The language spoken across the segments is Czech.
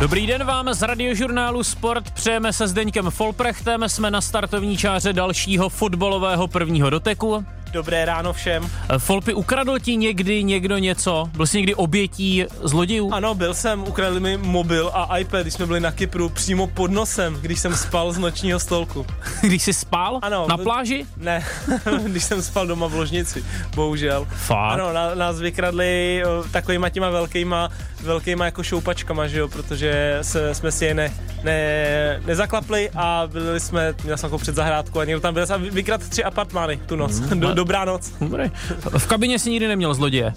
Dobrý den vám z radiožurnálu Sport. Přejeme se s Deňkem Folprechtem. Jsme na startovní čáře dalšího fotbalového prvního doteku. Dobré ráno všem. Folpy, ukradl ti někdy někdo něco? Byl jsi někdy obětí zlodějů? Ano, byl jsem, ukradli mi mobil a iPad, když jsme byli na Kypru, přímo pod nosem, když jsem spal z nočního stolku. když jsi spal? Ano. Na pláži? Ne, když jsem spal doma v ložnici, bohužel. Fakt? Ano, nás vykradli takovýma těma velkýma, velkýma jako šoupačkama, že jo, protože se, jsme si je ne, ne, nezaklapli a byli jsme, měl jsem jako před zahrádku a někdo tam byl a vykradl tři apartmány tu noc. Mm, Do, dobrá noc. Dobrý. V kabině si nikdy neměl zloděje?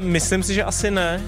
Uh, myslím si, že asi ne.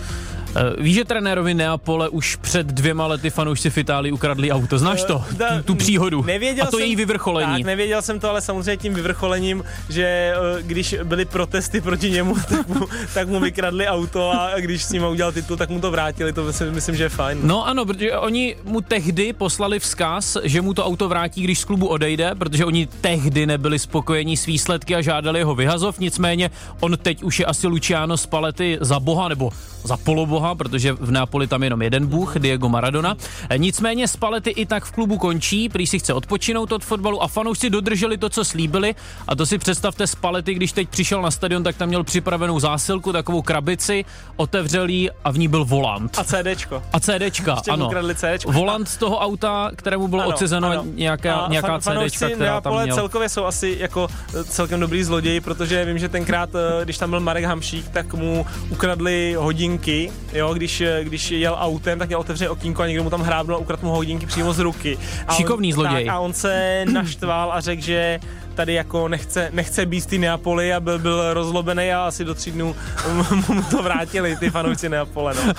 Uh, víš, že trenérovi Neapole už před dvěma lety fanoušci v Itálii ukradli auto. Znáš to? Uh, da, tu, tu příhodu. Nevěděl A to jsem, její vyvrcholení. Tak, nevěděl jsem to, ale samozřejmě tím vyvrcholením, že uh, když byly protesty proti němu, tak mu, tak mu vykradli auto a když s ním udělal titul, tak mu to vrátili. To myslím, myslím, že je fajn. No ano, protože oni mu tehdy poslali vzkaz, že mu to auto vrátí, když z klubu odejde, protože oni tehdy nebyli spokojení s výsledky a žádali jeho vyhazov. Nicméně on teď už je asi Luciano Spalletti za boha nebo za poloboha, protože v Neapoli tam jenom jeden bůh, Diego Maradona. Nicméně Spalletti i tak v klubu končí, prý si chce odpočinout od fotbalu a fanoušci dodrželi to, co slíbili. A to si představte Spalletti, když teď přišel na stadion, tak tam měl připravenou zásilku, takovou krabici, otevřel jí a v ní byl volant. A CDčko. A CDčka, Ještě ano. CDčko. Volant z toho auta, kterému bylo ano, odcizeno ano. nějaká, a nějaká CDčka, která tam měl. celkově jsou asi jako eh, celkem dobrý zloději, protože vím, že tenkrát, eh, když tam byl Marek Hamšík, tak mu ukradli hodinky, jo, když, když jel autem, tak měl otevřené okýnko a někdo mu tam hrábnul a ukradl mu hodinky přímo z ruky. A Šikovný on, zloděj. Tak, a on se naštval a řekl, že tady jako nechce, nechce být ty Neapoli a byl, byl rozlobený a asi do tří dnů mu to vrátili ty fanoušci Neapole. No.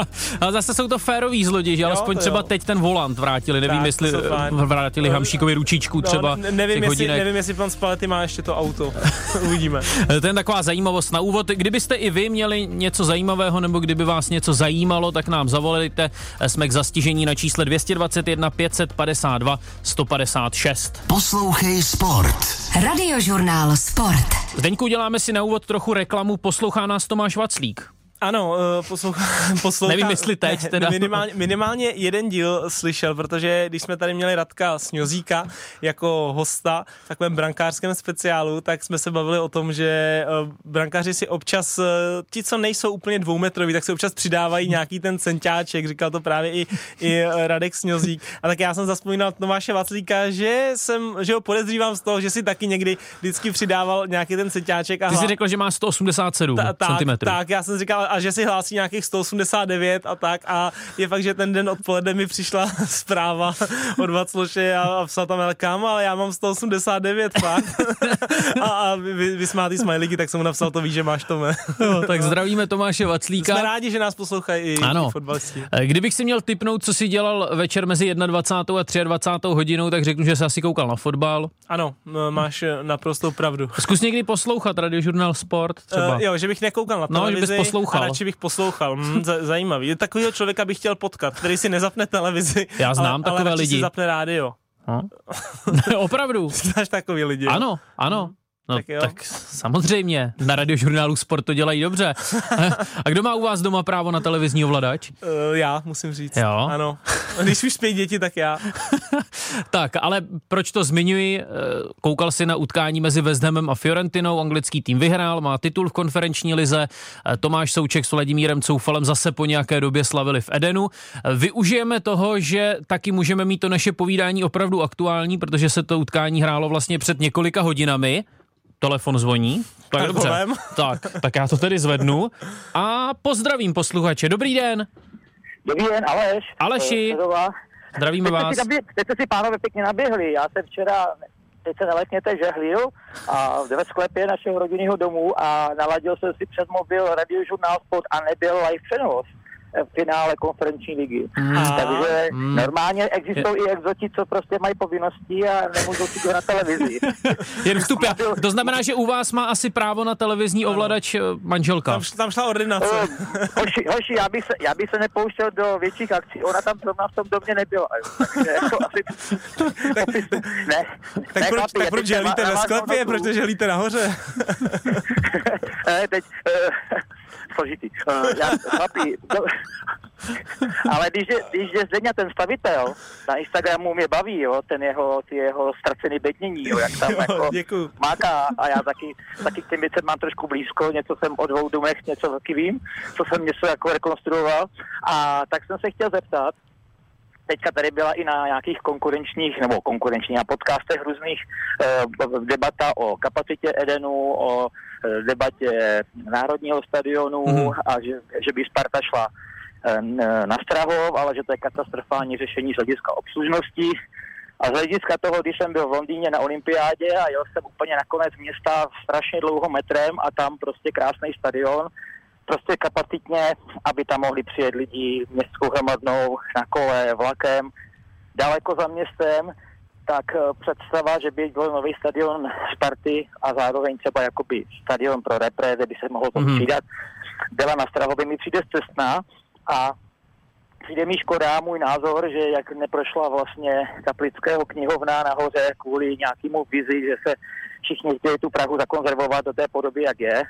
Ale zase jsou to féroví zloději, že jo, alespoň třeba jo. teď ten volant vrátili, nevím tak, jestli vrátili no, Hamšíkovi ručičku no, třeba. No, nevím, jestli, nevím, jestli pan Spalety má ještě to auto. Uvidíme. to je taková zajímavost na úvod. Kdybyste i vy měli něco zajímavého nebo kdyby vás něco zajímalo, tak nám zavolejte. Jsme k zastižení na čísle 221 552 156. Poslouchej sport. Sport. Radiožurnál Sport. Zdeňku, děláme si na úvod trochu reklamu. Poslouchá nás Tomáš Vaclík. Ano, uh, poslouchá, poslouchá. Nevím, jestli teď ne, teda. Minimálně, minimálně jeden díl slyšel, protože když jsme tady měli Radka Sňozíka jako hosta v takovém brankářském speciálu, tak jsme se bavili o tom, že uh, brankáři si občas, uh, ti, co nejsou úplně dvoumetroví, tak si občas přidávají nějaký ten centáček, říkal to právě i, i Radek Sňozík. A tak já jsem zaspomínal Tomáše Vaclíka, že jsem, že ho podezřívám z toho, že si taky někdy vždycky přidával nějaký ten centáček. A Ty jsi řekl, že má 187 ta, tak, cm. Tak, já jsem říkal, a že si hlásí nějakých 189 a tak a je fakt, že ten den odpoledne mi přišla zpráva od Vacloše a, a psal tam, kam, ale já mám 189 fakt. a, a vy, vysmátý smajlíky, tak jsem mu napsal, to víš, že máš to mé. no, tak zdravíme Tomáše Vaclíka. Jsme rádi, že nás poslouchají i, ano. i fotbalisti. Eh, kdybych si měl typnout, co si dělal večer mezi 21. a 23. hodinou, tak řeknu, že jsi asi koukal na fotbal. Ano, no, máš naprostou pravdu. Zkus někdy poslouchat radiožurnál Sport třeba. Uh, jo, že bych nekoukal na televizi. No, že bys poslouchal radši bych poslouchal. Mm, zajímavý. Takového člověka bych chtěl potkat, který si nezapne televizi. Já znám ale, takové ale lidi. si zapne rádio. No. Opravdu. Znáš takový lidi? Ano, ano. No tak, jo. tak samozřejmě, na radiožurnálu Sport to dělají dobře. A kdo má u vás doma právo na televizní ovladač? Uh, já, musím říct. Jo? Ano. Když už spějí děti, tak já. tak, ale proč to zmiňuji? Eh, koukal si na utkání mezi West Hamem a Fiorentinou, anglický tým vyhrál, má titul v konferenční lize, eh, Tomáš Souček s Vladimírem Coufalem zase po nějaké době slavili v Edenu. Využijeme toho, že taky můžeme mít to naše povídání opravdu aktuální, protože se to utkání hrálo vlastně před několika hodinami telefon zvoní. Tak, tak dobře. Tak, tak já to tedy zvednu a pozdravím posluchače. Dobrý den. Dobrý den, Aleš. Aleši. Zdravíme teď vás. Si nabě- teď jste si pánové pěkně naběhli. Já jsem včera, teď se neletněte, žehlil a ve sklepě našeho rodinného domu a naladil jsem si přes mobil radiožurnál Sport a nebyl live přenos finále konferenční ligy. Mm. Takže Mm. normálně existují i exoti, co prostě mají povinnosti a nemůžou si to na televizi. Jen vstupě. To znamená, že u vás má asi právo na televizní ovladač eh, manželka. Tam, tam šla ordinace. Eh, hoši, hoši, já bych, se, já bych se nepouštěl do větších akcí, ona tam zrovna v tom domě nebyla. Takže jako asi, tak, ne, tak, ne, proč, chlapi, tak proč želíte ve sklepě, proč neželíte nahoře? ne, teď, eh, složitý. Uh, já, chlapi, to, ale když je, když je Zdeňa ten stavitel, na Instagramu mě baví, jo, ten jeho, ty jeho ztracený bednění, jo, jak tam Jo, jako děkuju. máká a já taky, taky k těm věcem mám trošku blízko, něco jsem o dvou domech, něco taky vím, co jsem něco jako rekonstruoval a tak jsem se chtěl zeptat, teďka tady byla i na nějakých konkurenčních, nebo konkurenčních, na podcastech různých eh, debata o kapacitě Edenu, o eh, debatě Národního stadionu Mhm. a že, že by Sparta šla eh, na Strahov, ale že to je katastrofální řešení z hlediska obslužnosti. A z hlediska toho, když jsem byl v Londýně na olympiádě a jel jsem úplně na konec města strašně dlouho metrem a tam prostě krásný stadion, prostě kapacitně, aby tam mohli přijet lidi městskou hromadnou, na kole, vlakem, daleko za městem, tak eh, představa, že by byl nový stadion Sparty a zároveň třeba jakoby stadion pro repre, kde by se mohlo to Mhm. přidat, byla na Strahově mi přijde cestná a přijde mi škoda můj názor, že jak neprošla vlastně kaplického knihovna nahoře kvůli nějakému vizi, že se všichni chtějí tu Prahu zakonzervovat do té podoby, jak je,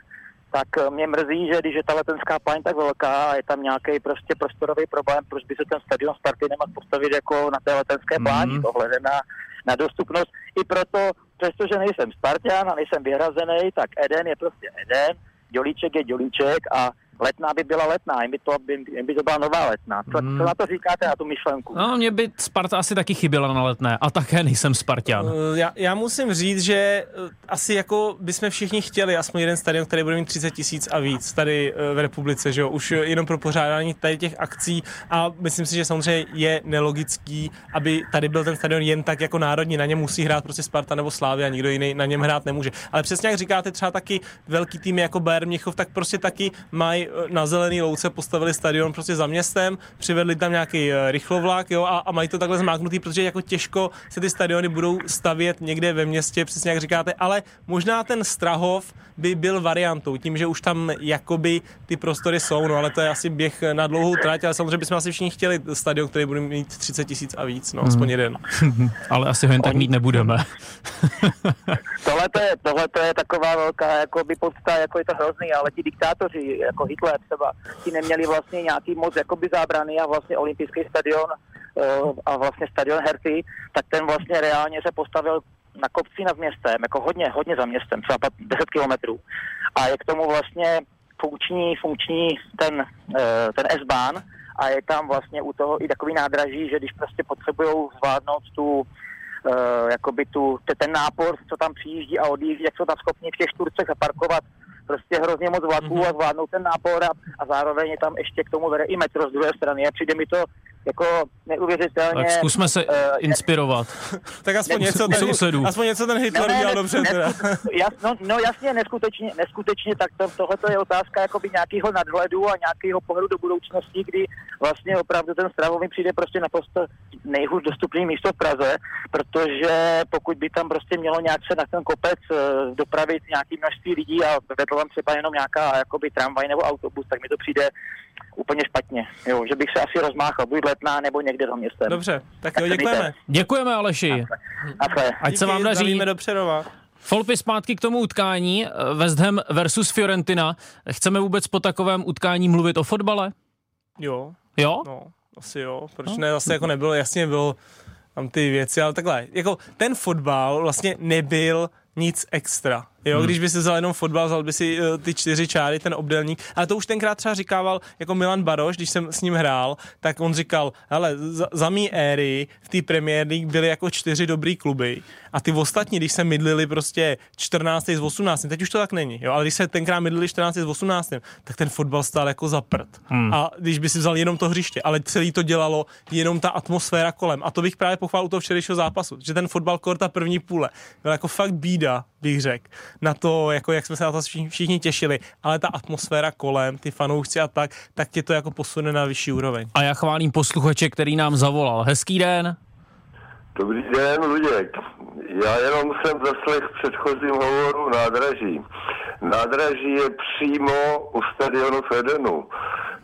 tak eh, mě mrzí, že když je ta letenská pláň tak velká a je tam nějaký prostě prostorový problém, proč by se ten stadion Sparty nemohl postavit jako na té letenské pláni, Mhm. mm. tohle na, na dostupnost. I proto, přestože nejsem Spartan a nejsem vyhrazený, tak Eden je prostě Eden, Dělíček je Dělíček a letná by byla letná, jim by to, by, jim by to byla nová letná. Co, Mm. co na to říkáte, na tu myšlenku? No, mě by Sparta asi taky chyběla na letné a také nejsem Spartan. Eh, Já, já musím říct, že eh, asi jako bychom všichni chtěli aspoň jeden stadion, který bude mít 30 tisíc a víc tady eh, v republice, že jo, už jenom pro pořádání tady těch akcí a myslím si, že samozřejmě je nelogický, aby tady byl ten stadion jen tak jako národní, na něm musí hrát prostě Sparta nebo Slávia a nikdo jiný na něm hrát nemůže. Ale přesně jak říkáte, třeba taky velký tým jako Bayern Měchov, tak prostě taky mají eh, na zelený louce postavili stadion prostě za městem, přivedli tam nějaký eh, rychlovlak, jo, a, a mají to takhle zmáknutý, protože jako těžko se ty stadiony budou stavět někde ve městě, přesně jak říkáte, ale možná ten Strahov by byl variantou, tím, že už tam jakoby ty prostory jsou, no ale to je asi běh na dlouhou trať, ale samozřejmě bychom asi všichni chtěli stadion, který bude mít 30 tisíc a víc, no, aspoň jeden. Ale asi ho jen tak mít nebudeme. Tohle to je, tohle to je taková velká jako by podsta, jako je to hrozný, ale ti diktátoři, jako Hitler třeba, ti neměli vlastně nějaký moc jakoby zábrany a vlastně olympijský stadion eh, a vlastně stadion Herty, tak ten vlastně reálně se postavil na kopci nad městem, jako hodně, hodně za městem, třeba pat- 10 kilometrů. A je k tomu vlastně funkční, funkční ten, eh, ten S-Bahn a je tam vlastně u toho i takový nádraží, že když prostě potřebují zvládnout tu uh, jakoby tu, te- ten nápor, co tam přijíždí a odjíždí, jak jsou tam schopni v těch šturcech zaparkovat prostě hrozně moc vlaků Mhm. a zvládnout ten nápor a, a zároveň je tam ještě k tomu vede i metro z druhé strany a přijde mi to jako neuvěřitelně... Tak zkusme se eh, inspirovat. Tak aspoň Ne- něco, ten, sousedů. aspoň něco ten Hitler udělal dobře teda. jas, no, no jasně, neskutečně, neskutečně, tak to, tohle je otázka jakoby nějakého nadhledu a nějakého pohledu do budoucnosti, kdy vlastně opravdu ten Stravov mi přijde prostě naprosto nejhůř dostupný místo v Praze, protože pokud by tam prostě mělo nějak se na ten kopec eh, dopravit nějaký množství lidí a vedlo tam třeba jenom nějaká jakoby tramvaj nebo autobus, tak mi to přijde úplně špatně, jo, že bych se asi rozmáchal, buď letná nebo někde za městem. Dobře, tak Tak jo, se děkujeme. mějte. Děkujeme Aleši. Takhle. Ať se Díky, vám daří. do Přerova. Folpy zpátky k tomu utkání. West Ham versus Fiorentina. Chceme vůbec po takovém utkání mluvit o fotbale? Jo, Jo? No, asi jo, proč ne, zase jako nebylo, jasně bylo tam ty věci, ale takhle, jako ten fotbal vlastně nebyl nic extra. Jo, hmm. když by si vzal jenom fotbal, vzal by si uh, ty čtyři čáry, ten obdelník, ale to už tenkrát třeba říkával jako Milan Baroš, když jsem s ním hrál, tak on říkal, hele, za, za mý éry v té Premier League byly jako čtyři dobrý kluby a ty ostatní, když se mydlili prostě 14. z 18. Teď už to tak není, jo, ale když se tenkrát mydlili 14. z 18. tak ten fotbal stál jako za prd. Hmm. A když by si vzal jenom to hřiště, ale celý to dělalo jenom ta atmosféra kolem. A to bych právě pochválil u toho včerejšího zápasu, že ten fotbal kor ta první půle byl jako fakt bída, bych řekl, na to, jako jak jsme se na to všichni, všichni těšili, ale ta atmosféra kolem, ty fanoušci a tak, tak tě to jako posune na vyšší úroveň. A já chválím posluchače, který nám zavolal. Hezký den. Dobrý den, Luděk. Já jenom jsem zaslech předchozím hovoru nádraží. Nádraží je přímo u stadionu v Edenu.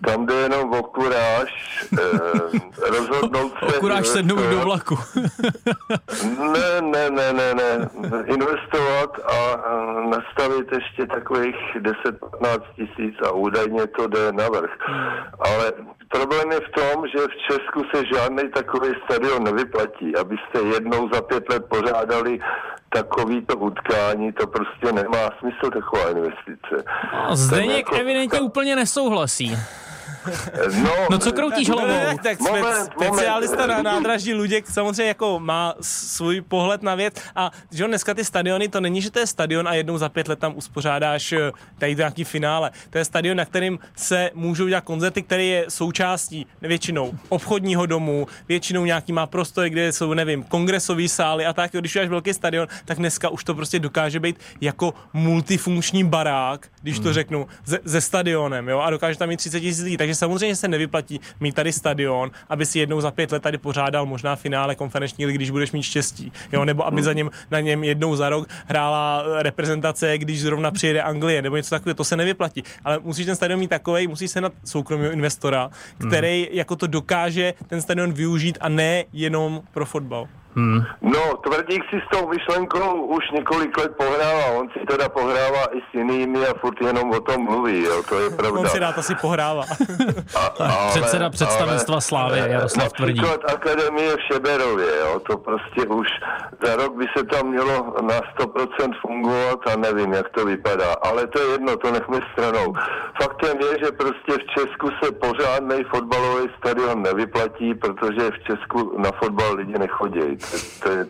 Tam jde jenom o kuráž, eh, rozhodnout se, akurát sednout do vlaku. Ne, ne, ne, ne, ne. Investovat a nastavit ještě takových 10-15 tisíc a údajně to jde navrh. Ale problém je v tom, že v Česku se žádný takový stadion nevyplatí. Abyste jednou za pět let pořádali takovýto utkání, to prostě nemá smysl taková investice. A Zdeněk jako- evidentně úplně nesouhlasí. No, No co kroutíš hlavou? Ne, tak Moment, moment. specialista na nádraží Luděk samozřejmě jako má svůj pohled na věc a že dneska ty stadiony, to není, že to je stadion a jednou za pět let tam uspořádáš eh, tady nějaký finále. To je stadion, na kterým se můžou dělat koncerty, který je součástí většinou obchodního domu, většinou nějaký má prostory, kde jsou, nevím, kongresové sály a tak. Když uděláš velký stadion, tak dneska už to prostě dokáže být jako multifunkční barák, když to řeknu, se, se stadionem, jo, a dokáže tam mít 30 tisíc lidí. Takže samozřejmě se nevyplatí mít tady stadion, aby si jednou za pět let tady pořádal možná finále konferenční ligy, když budeš mít štěstí, jo, nebo aby za něm, na něm jednou za rok hrála reprezentace, když zrovna přijede Anglie, nebo něco takového, to se nevyplatí. Ale musíš ten stadion mít takový, musíš se na soukromého investora, který jako to dokáže ten stadion využít a ne jenom pro fotbal. No, Tvrdík si s tou myšlenkou už několik let pohrává. On si teda pohrává i s jinými a furt jenom o tom mluví, jo, to je pravda. On si rád asi pohrává. A, ale, Předseda představenstva Slávy, Jaroslav Tvrdík. Například Akademie v Šeberově, jo, to prostě už za rok by se tam mělo na 100% fungovat a nevím, jak to vypadá. Ale to je jedno, to nechme stranou. Faktem je, že prostě v Česku se pořádný fotbalový stadion nevyplatí, protože v Česku na fotbal lidi nechodí. To, to, je,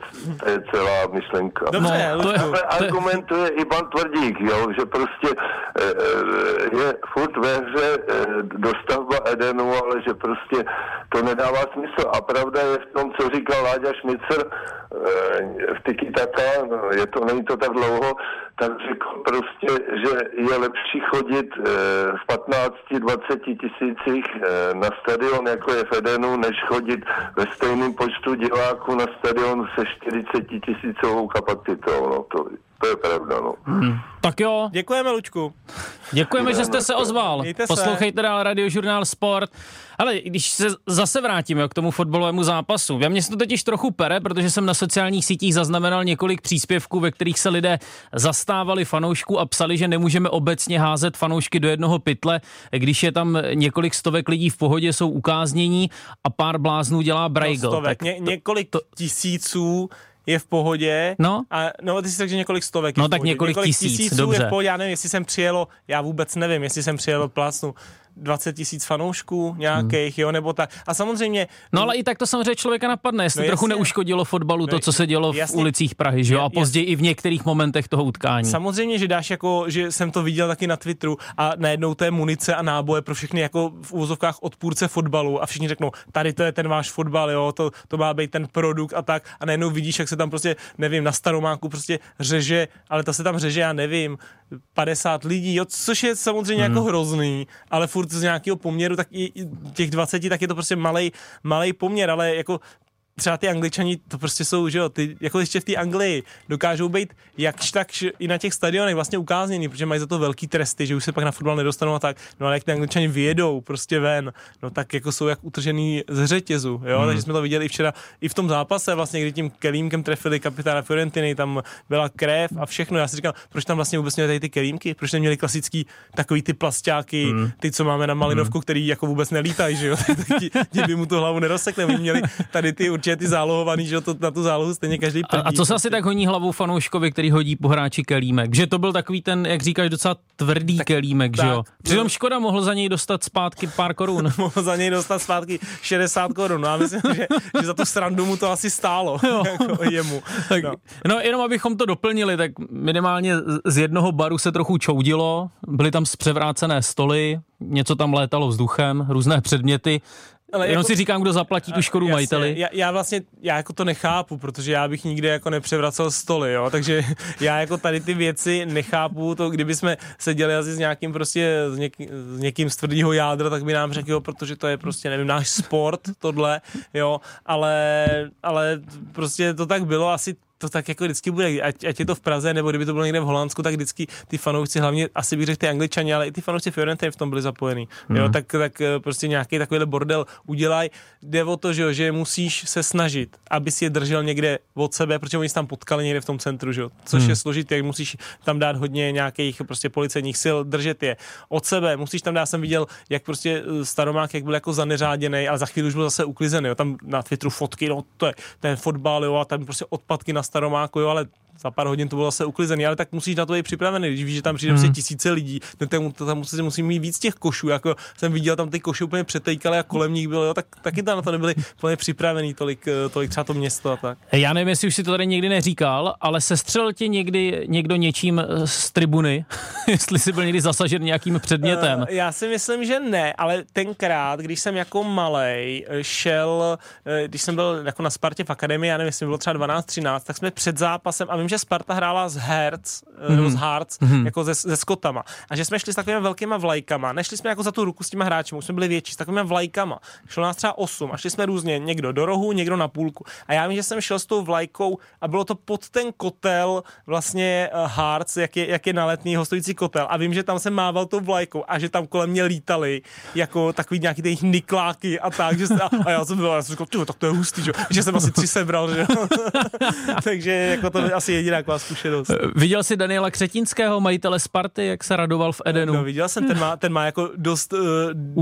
to je celá myšlenka. Dobře, No, to je- Luďku. Ale argumentuje i pan Tvrdík, jo, že prostě e, e, je furt ve hře e, dostavba Edenu, ale že prostě to nedává smysl. A pravda je v tom, co říkal Láďa Šmicer e, v Tiki Taka, no, je to, není to tak dlouho, tak řekl prostě, že je lepší chodit e, v 15-20 tisících e, na stadion, jako je v Edenu, než chodit ve stejném počtu diváků na stadion se 40 tisícovou kapacitou. No, to, to je pravda, no. Tak jo, Děkujeme, Lučku. děkujeme, že jste se ozval. Mějte se. Poslouchejte dál radiožurnál Sport. Ale když se zase vrátíme k tomu fotbalovému zápasu, ve mně se to totiž trochu pere, protože jsem na sociálních sítích zaznamenal několik příspěvků, ve kterých se lidé zastávali fanoušků a psali, že nemůžeme obecně házet fanoušky do jednoho pytle, když je tam několik stovek lidí v pohodě, jsou ukáznění a pár bláznů dělá Braigl. No, stovek. Tak Ně, několik to... tisíců je v pohodě. No. A, no, ty jsi řekl, že několik stovek je No, v tak pohodě. několik tisíc, tisíců dobře. je v pohodě. Já nevím, jestli jsem přijelo, já vůbec nevím, jestli jsem přijelo plácnu 20 tisíc fanoušků nějakých, jo, nebo tak. A samozřejmě... No ale i tak to samozřejmě člověka napadne, jestli No trochu jasně. neuškodilo fotbalu to, No co se dělo v jasně. ulicích Prahy, že jo? A později i v některých momentech toho utkání. Samozřejmě, že dáš jako, že jsem to viděl taky na Twitteru a najednou to je munice a náboje pro všechny jako v úvozovkách odpůrce fotbalu a všichni řeknou, tady to je ten váš fotbal, jo, to, to má být ten produkt a tak a najednou vidíš, jak se tam prostě, nevím, na staromáku prostě řeže, ale to se tam řeže, já nevím, 50 lidí, jo, což je samozřejmě Hmm. jako hrozný, ale furt z nějakého poměru, tak i, těch 20, tak je to prostě malej poměr, ale jako třeba ty angličani, to prostě jsou, že jo, ty, jako ještě v té Anglii dokážou být jakž tak i na těch stadionech vlastně ukázněný, protože mají za to velký tresty, že už se pak na fotbal nedostanou a tak, no ale jak ty angličani vyjedou prostě ven, no tak jako jsou jak utržený z řetězu, jo, hmm. takže jsme to viděli i včera i v tom zápase vlastně, kdy tím kelímkem trefili kapitána Fiorentiny, tam byla krev a všechno, já si říkám, proč tam vlastně vůbec měli tady ty kelímky, proč neměli klasický takový ty plastáky, hmm. ty, co máme na Malinovku, který jako vůbec nelítají, že jo, tak ti, ti by mu tu hlavu nerozsekli, oni měli tady ty určitě ty zálohovaný, že jo, to, na tu zálohu stejně každý A, prdí. a co se asi tak honí hlavou fanouškovi, který hodí po hráči kelímek? Že to byl takový ten, jak říkáš, docela tvrdý tak, kelímek, tak, že jo? Přitom Škoda mohl za něj dostat zpátky pár korun. mohl za něj dostat zpátky 60 korun. No a myslím, že, že za tu srandu mu to asi stálo. jako jemu. Tak, No. no. no jenom abychom to doplnili, tak minimálně z- z jednoho baru se trochu čoudilo, byly tam zpřevrácené stoly, něco tam létalo vzduchem, různé předměty. Ale Jenom jako- si říkám, kdo zaplatí tu škodu Jasně, majiteli. Já, já vlastně, já jako to nechápu, protože já bych nikdy jako nepřevracel stoly, jo, takže já jako tady ty věci nechápu, to kdyby jsme seděli asi s nějakým prostě, s, něký, s někým z tvrdého jádra, tak by nám řekl, jo, protože to je prostě, nevím, náš sport, tohle, jo, ale, ale prostě to tak bylo, asi to tak jako vždycky bude, ať, ať je to v Praze, nebo kdyby to bylo někde v Holandsku, tak vždycky ty fanoušci, hlavně asi bych řekl ty angličani, ale i ty fanoušci Fiorentiny v tom byli zapojení. Hmm. Jo, tak, tak eh, prostě nějaký takovýhle bordel udělaj. Jde o to, že, že musíš se snažit, aby si je držel někde od sebe, protože oni se tam potkali někde v tom centru, že? což hmm. je složité, jak musíš tam dát hodně nějakých prostě policejních sil, držet je od sebe, musíš tam dát, jsem viděl, jak prostě eh, staromák, jak byl jako zaneřáděný, ale za chvíli už byl zase uklizený, jo, tam na Twitteru fotky, no to je ten fotbal, jo, a tam prostě odpadky na staromáku, jo, ale za pár hodin to bylo zase uklizený, ale tak musíš na to být připravený, když víš, že tam přijde hmm. tisíce lidí, tak tam, tam musí, musí mít víc těch košů, jako jsem viděl tam ty koše úplně přetejkaly a kolem nich bylo, jo, tak taky tam na to nebyli úplně připravený tolik, eh, tolik třeba to město a tak. Já nevím, jestli už si to tady někdy neříkal, ale sestřel ti někdy někdo něčím eh, z tribuny, jestli jsi byl někdy zasažen nějakým předmětem. Uh, já si myslím, že ne, ale tenkrát, když jsem jako malej šel, když jsem byl jako na Spartě v akademii, já nevím, jestli bylo třeba 12-13, tak jsme před zápasem a vím, že Sparta hrála z Hertz, mm. nebo z Hearts, mm. jako ze, ze Skotama. A že jsme šli s takovými velkými vlajkama. Nešli jsme jako za tu ruku s těma hráči, už jsme byli větší, s takovými vlajkama. Šlo nás třeba 8 a šli jsme různě, někdo do rohu, někdo na půlku. A já vím, že jsem šel s tou vlajkou a bylo to pod ten kotel vlastně uh, Hearts, jak je, jak je naletný hostující kotel. A vím, že tam jsem mával tou vlajkou a že tam kolem mě lítali jako takový nějaký těch nikláky a tak. Že, a, a já jsem byl, já jsem říkal, tak to je hustý, že, že jsem asi tři sebral, že Takže jako to asi jediná taková zkušenost. Eh, viděl jsi Daniela Křetinského, majitele Sparty, jak se radoval v Edenu? No, viděl jsem, ten má, ten má jako dost... Uh,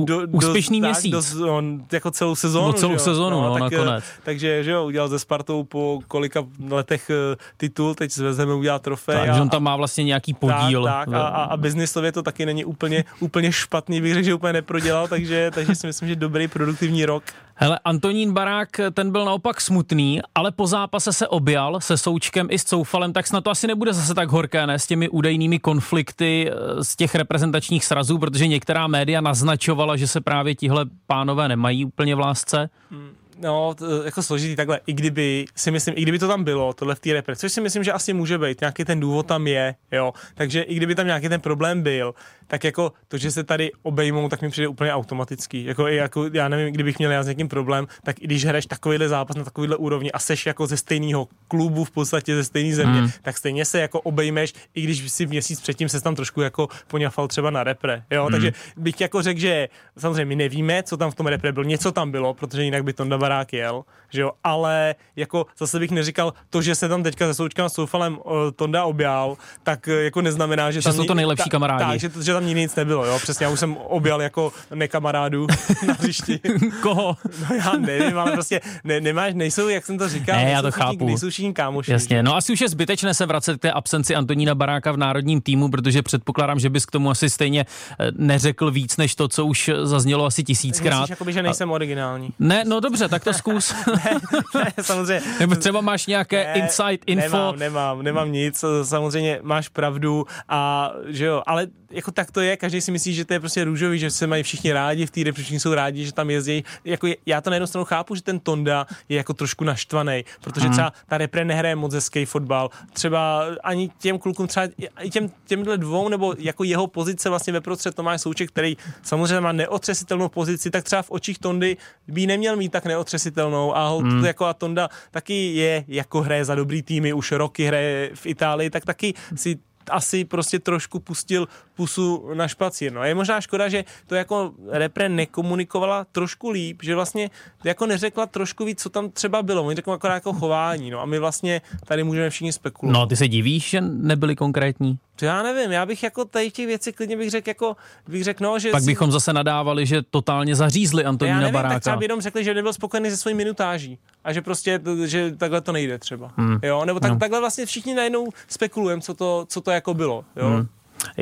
do, Úspěšný dost, měsíc. Dost, on, jako celou sezónu. No, celou sezónu, no, no, tak, nakonec. Takže, že jo, udělal ze Spartou po kolika letech titul, teď vezmeme udělat trofej. Takže on tam má vlastně nějaký podíl. Tak, tak a, a, a biznisově to taky není úplně, úplně špatný, bych řekl, že úplně neprodělal, takže, takže si myslím, že dobrý produktivní rok. Hele, Antonín Barák, ten byl naopak smutný, ale po zápase se objal se Součkem i s Coufalem, tak snad to asi nebude zase tak horké, ne, s těmi údajnými konflikty eh, z těch reprezentačních srazů, protože některá média naznačovala, že se právě tihle pánové nemají úplně v lásce. Hmm. No, to, jako složitý takhle, i kdyby, si myslím, i kdyby to tam bylo, tohle v té repre, což si myslím, že asi může být, nějaký ten důvod tam je, jo, takže i kdyby tam nějaký ten problém byl, tak jako to, že se tady obejmou, tak mi přijde úplně automatický. Jako, jako já nevím, kdybych měl já s někým problém, tak i když hraješ takovýhle zápas na takovýhle úrovni a seš jako ze stejného klubu v podstatě ze stejné země, mm. tak stejně se jako obejmeš, i když si měsíc předtím se tam trošku jako poňafal třeba na repre. Jo? Mm. Takže bych jako řekl, že samozřejmě my nevíme, co tam v tom repre bylo, něco tam bylo, protože jinak by Tonda Barák jel, že jo, ale jako zase bych neříkal, to, že se tam teďka se Součkem a Soufalem uh, Tonda objal, tak uh, jako neznamená, že, že tam jsou to nejlepší ta, kamarádi. Tak, že, že tam nic nebylo, jo, přesně, já už jsem objal jako nekamarádu na hřišti. Koho? No já nevím, ale prostě ne, nemáš, nejsou, jak jsem to říkal, ne, já to chápu. Všichni, nejsou všichni kámoši. Jasně, no asi už je zbytečné se vracet k té absenci Antonína Baráka v národním týmu, protože předpokládám, že bys k tomu asi stejně eh, neřekl víc, než to, co už zaznělo asi tisíckrát. Myslíš, jakoby, že nejsem originální. Ne, no dobře, tak to zkus. ne, ne, samozřejmě. Nebo třeba máš nějaké ne, insight, info. Nemám, nemám, nemám nic, samozřejmě máš pravdu a že jo, ale jako tak to je, každý si myslí, že to je prostě růžový, že se mají všichni rádi v té všichni jsou rádi, že tam jezdí. Jako já to na jednu stranu chápu, že ten Tonda je jako trošku naštvaný, protože mm. třeba ta repre nehraje moc hezký fotbal. Třeba ani těm klukům, třeba i těm, těmhle dvou, nebo jako jeho pozice vlastně ve prostřed Tomáš Souček, který samozřejmě má neotřesitelnou pozici, tak třeba v očích Tondy by neměl mít tak neotřesitelnou a mm. jako a Tonda taky je, jako hraje za dobrý týmy, už roky hraje v Itálii, tak taky si asi prostě trošku pustil pusu na špacír. No. A je možná škoda, že to jako repre nekomunikovala trošku líp, že vlastně jako neřekla trošku víc, co tam třeba bylo. Oni akorát jako chování, no a my vlastně tady můžeme všichni spekulovat. No, ty se divíš, že nebyli konkrétní? To já nevím, já bych jako tady těch věcí klidně bych řekl jako, bych řekl no, že... Pak si... bychom zase nadávali, že totálně zařízli Antonína já nevím, Baráka. tak třeba by jenom řekli, že nebyl spokojený se svojí minutáží a že prostě, že takhle to nejde třeba. Hmm. Jo, nebo tak, no. takhle vlastně všichni najednou spekulujeme, co to, co to jako bylo. Jo. Hmm.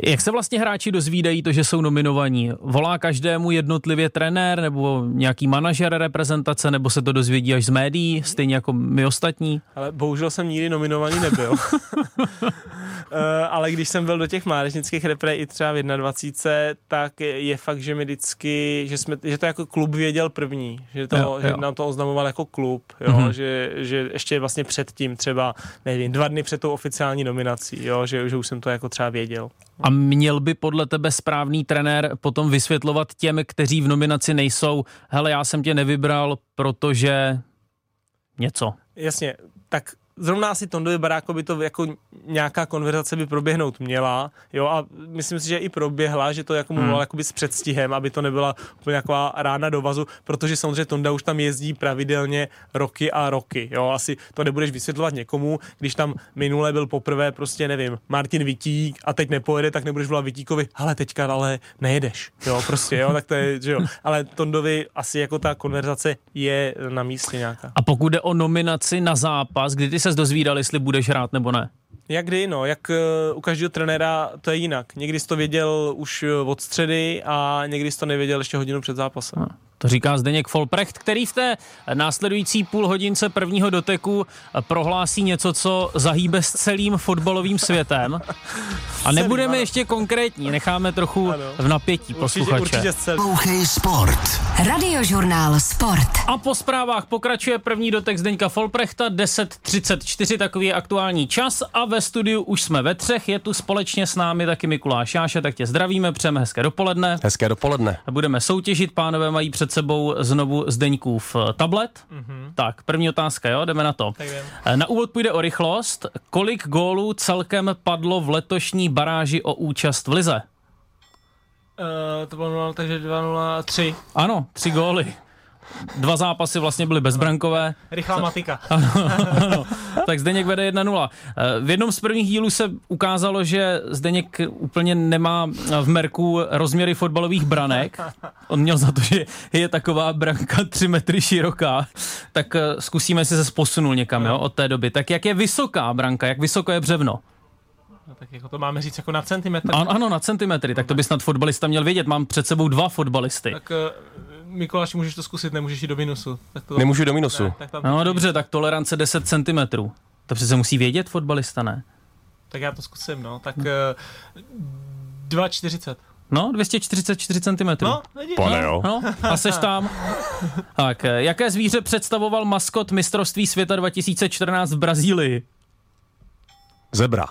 Jak se vlastně hráči dozvídají to, že jsou nominovaní? Volá každému jednotlivě trenér nebo nějaký manažer reprezentace, nebo se to dozvědí až z médií, stejně jako my ostatní? Ale bohužel jsem nikdy nominovaný nebyl. Eh, ale když jsem byl do těch mládežnických repre i třeba v 21, tak je fakt, že mi vždycky, že, jsme, že to jako klub věděl první, že, to, jo, že jo. nám to oznamoval jako klub, jo, mm-hmm. že, že ještě vlastně předtím třeba, nevím, dva dny před tou oficiální nominací, jo, že, že už jsem to jako třeba věděl. A měl by podle tebe správný trenér potom vysvětlovat těm, kteří v nominaci nejsou, hele, já jsem tě nevybral, protože něco. Jasně, tak zrovna asi Tondovi Barákovi to jako nějaká konverzace by proběhnout měla, jo, a myslím si, že i proběhla, že to jako mu Hmm. jakoby s předstihem, aby to nebyla úplně taková rána do vazu, protože samozřejmě Tonda už tam jezdí pravidelně roky a roky, jo, asi to nebudeš vysvětlovat někomu, když tam minule byl poprvé prostě, nevím, Martin Vitík a teď nepojede, tak nebudeš volat Vitíkovi, ale teďka ale nejedeš, jo, prostě, jo, tak to je, že jo, ale Tondovi asi jako ta konverzace je na místě nějaká. A pokud jde o nominaci na zápas, kdy ty se dozvídal, jestli budeš hrát nebo ne? Jak kdy, no, jak eh, u každého trenéra to je jinak. Někdy jsi to věděl už eh, od středy a někdy jsi to nevěděl ještě hodinu před zápasem. To říká Zdeněk Folprecht, který v té následující půl hodince prvního doteku prohlásí něco, co zahýbe s celým fotbalovým světem. A nebudeme ještě konkrétní, necháme trochu v napětí posluchače. určitě Sport. Radiožurnál Sport. A po zprávách pokračuje první dotek Zdeňka Folprechta, 10.34, takový je aktuální čas a ve studiu už jsme ve třech, je tu společně s námi taky Mikuláš Jáše, tak tě zdravíme, přejeme hezké dopoledne. Hezké dopoledne. Budeme soutěžit, pánové mají před sebou znovu Zdeňkův eh, tablet. Mm-hmm. Tak, první otázka, jo, jdeme na to. Eh, Na úvod půjde o rychlost. Kolik gólů celkem padlo v letošní baráži o účast v Lize? Uh, to bylo 0, takže 2 3. Ano, tři góly. Dva zápasy vlastně byly bezbrankové. Rychlá matika. ano. Tak Zdeněk vede 1-0. Eh, V jednom z prvních dílů se ukázalo, že Zdeněk úplně nemá v merku rozměry fotbalových branek. On měl za to, že je taková branka 3 metry široká. Tak eh, zkusíme, jestli se posunul někam jo, od té doby. Tak jak je vysoká branka, jak vysoko je břevno? No, tak jako to máme říct jako na centimetr. Ano, ano, na centimetry, tak to by snad fotbalista měl vědět. Mám před sebou dva fotbalisty. Tak uh, Mikuláš, můžeš to zkusit, nemůžeš jít do minusu. Tak to, Nemůžu do minusu. Ne, tak, tam, No dobře, tak tolerance 10 centimetrů. To přece musí vědět fotbalista, ne? tak já to zkusím, no. Tak uh, 2,40. No, 244 cm. No, vidíš. Pane jo. No, a seš tam. Tak, eh, jaké zvíře představoval maskot mistrovství světa 2014 v Brazílii? Zebra.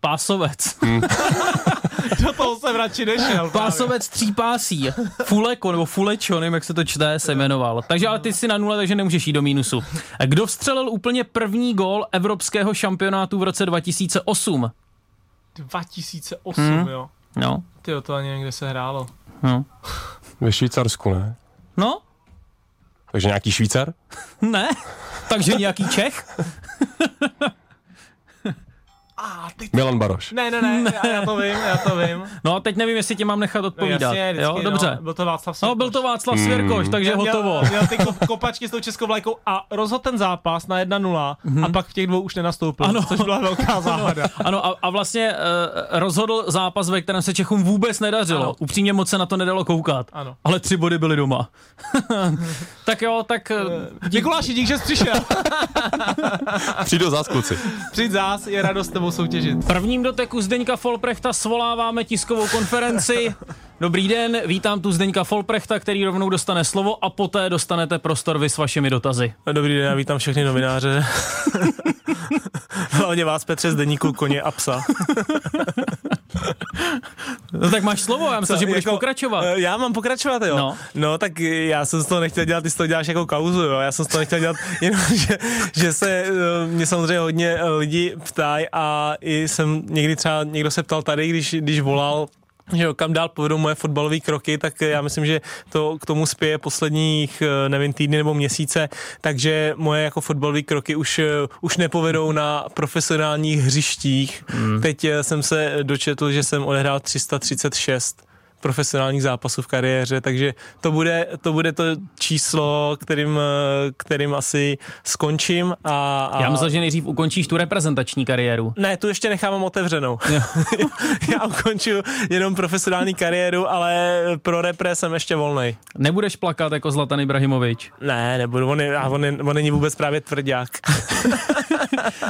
Pásovec. Do toho jsem radši nešel. Pásovec třípásí. Fuleko nebo fulečo, nevím, jak se to čte, se jmenoval. Takže ale ty jsi na nule, takže nemůžeš jít do mínusu. Kdo vstřelil úplně první gól evropského šampionátu v roce 2008? 2008, Hmm. jo. No, Ty to ani někde se hrálo. no. Ve Švýcarsku, ne? No, Takže nějaký Švýcar? ne. Takže nějaký Čech? A teď... Milan Baroš. Ne, ne, ne, já, já to vím, já to vím. No a teď nevím, jestli tě mám nechat No, odpovídat. jasně, vždycky, jo, dobře. No, byl to Václav No, byl to Václav Svěrkoš, takže Měl- hotovo. Měl, ty kop, kopačky s tou českou vlajkou a rozhodl ten zápas na 1-0 a pak v těch dvou už nenastoupil, Ano. což byla velká záhada. Ano, a, a vlastně uh, rozhodl zápas, ve kterém se Čechům vůbec nedařilo. Ano. Upřímně moc se na to nedalo koukat. Ano. Ale tři body byly doma. tak jo, tak uh, Mikuláši, dík, že jsi přišel. Přijdu zás kluci. Přijď zás, je radost s tebou soutěžit. prvním doteku Zdeňka Folprechta svoláváme tiskovou konferenci. Dobrý den, vítám tu Zdeňka Folprechta, který rovnou dostane slovo a poté dostanete prostor vy s vašimi dotazy. Dobrý den, já vítám všechny novináře. Hlavně vás, Petře, z deníku koně a psa. No tak máš slovo, já myslím, že budeš Jako, pokračovat. eh, Já mám pokračovat, jo. No. no. tak já jsem z toho nechtěl dělat, ty z toho děláš jako kauzu, jo. Já jsem z toho nechtěl dělat, jenom, že, že se eh, mě samozřejmě hodně eh, lidi ptají a i jsem někdy třeba, někdo se ptal tady, když, když volal že jo, kam dál povedou moje fotbalové kroky, tak já myslím, že to k tomu spěje posledních, eh, nevím, týdny nebo měsíce, takže moje jako fotbalové kroky už, eh, už nepovedou na profesionálních hřištích. Hmm. Teď eh, jsem se dočetl, že jsem odehrál 336 profesionálních zápasů v kariéře, takže to bude to, bude to číslo, kterým, kterým asi skončím. A, a... Já myslel, že nejdřív ukončíš tu reprezentační kariéru. Ne, tu ještě nechávám otevřenou. Já ukonču jenom profesionální kariéru, ale pro repre jsem ještě volnej. Nebudeš plakat jako Zlatan Ibrahimovič. Ne, nebudu, on, je, a on, je, on není vůbec právě tvrdák.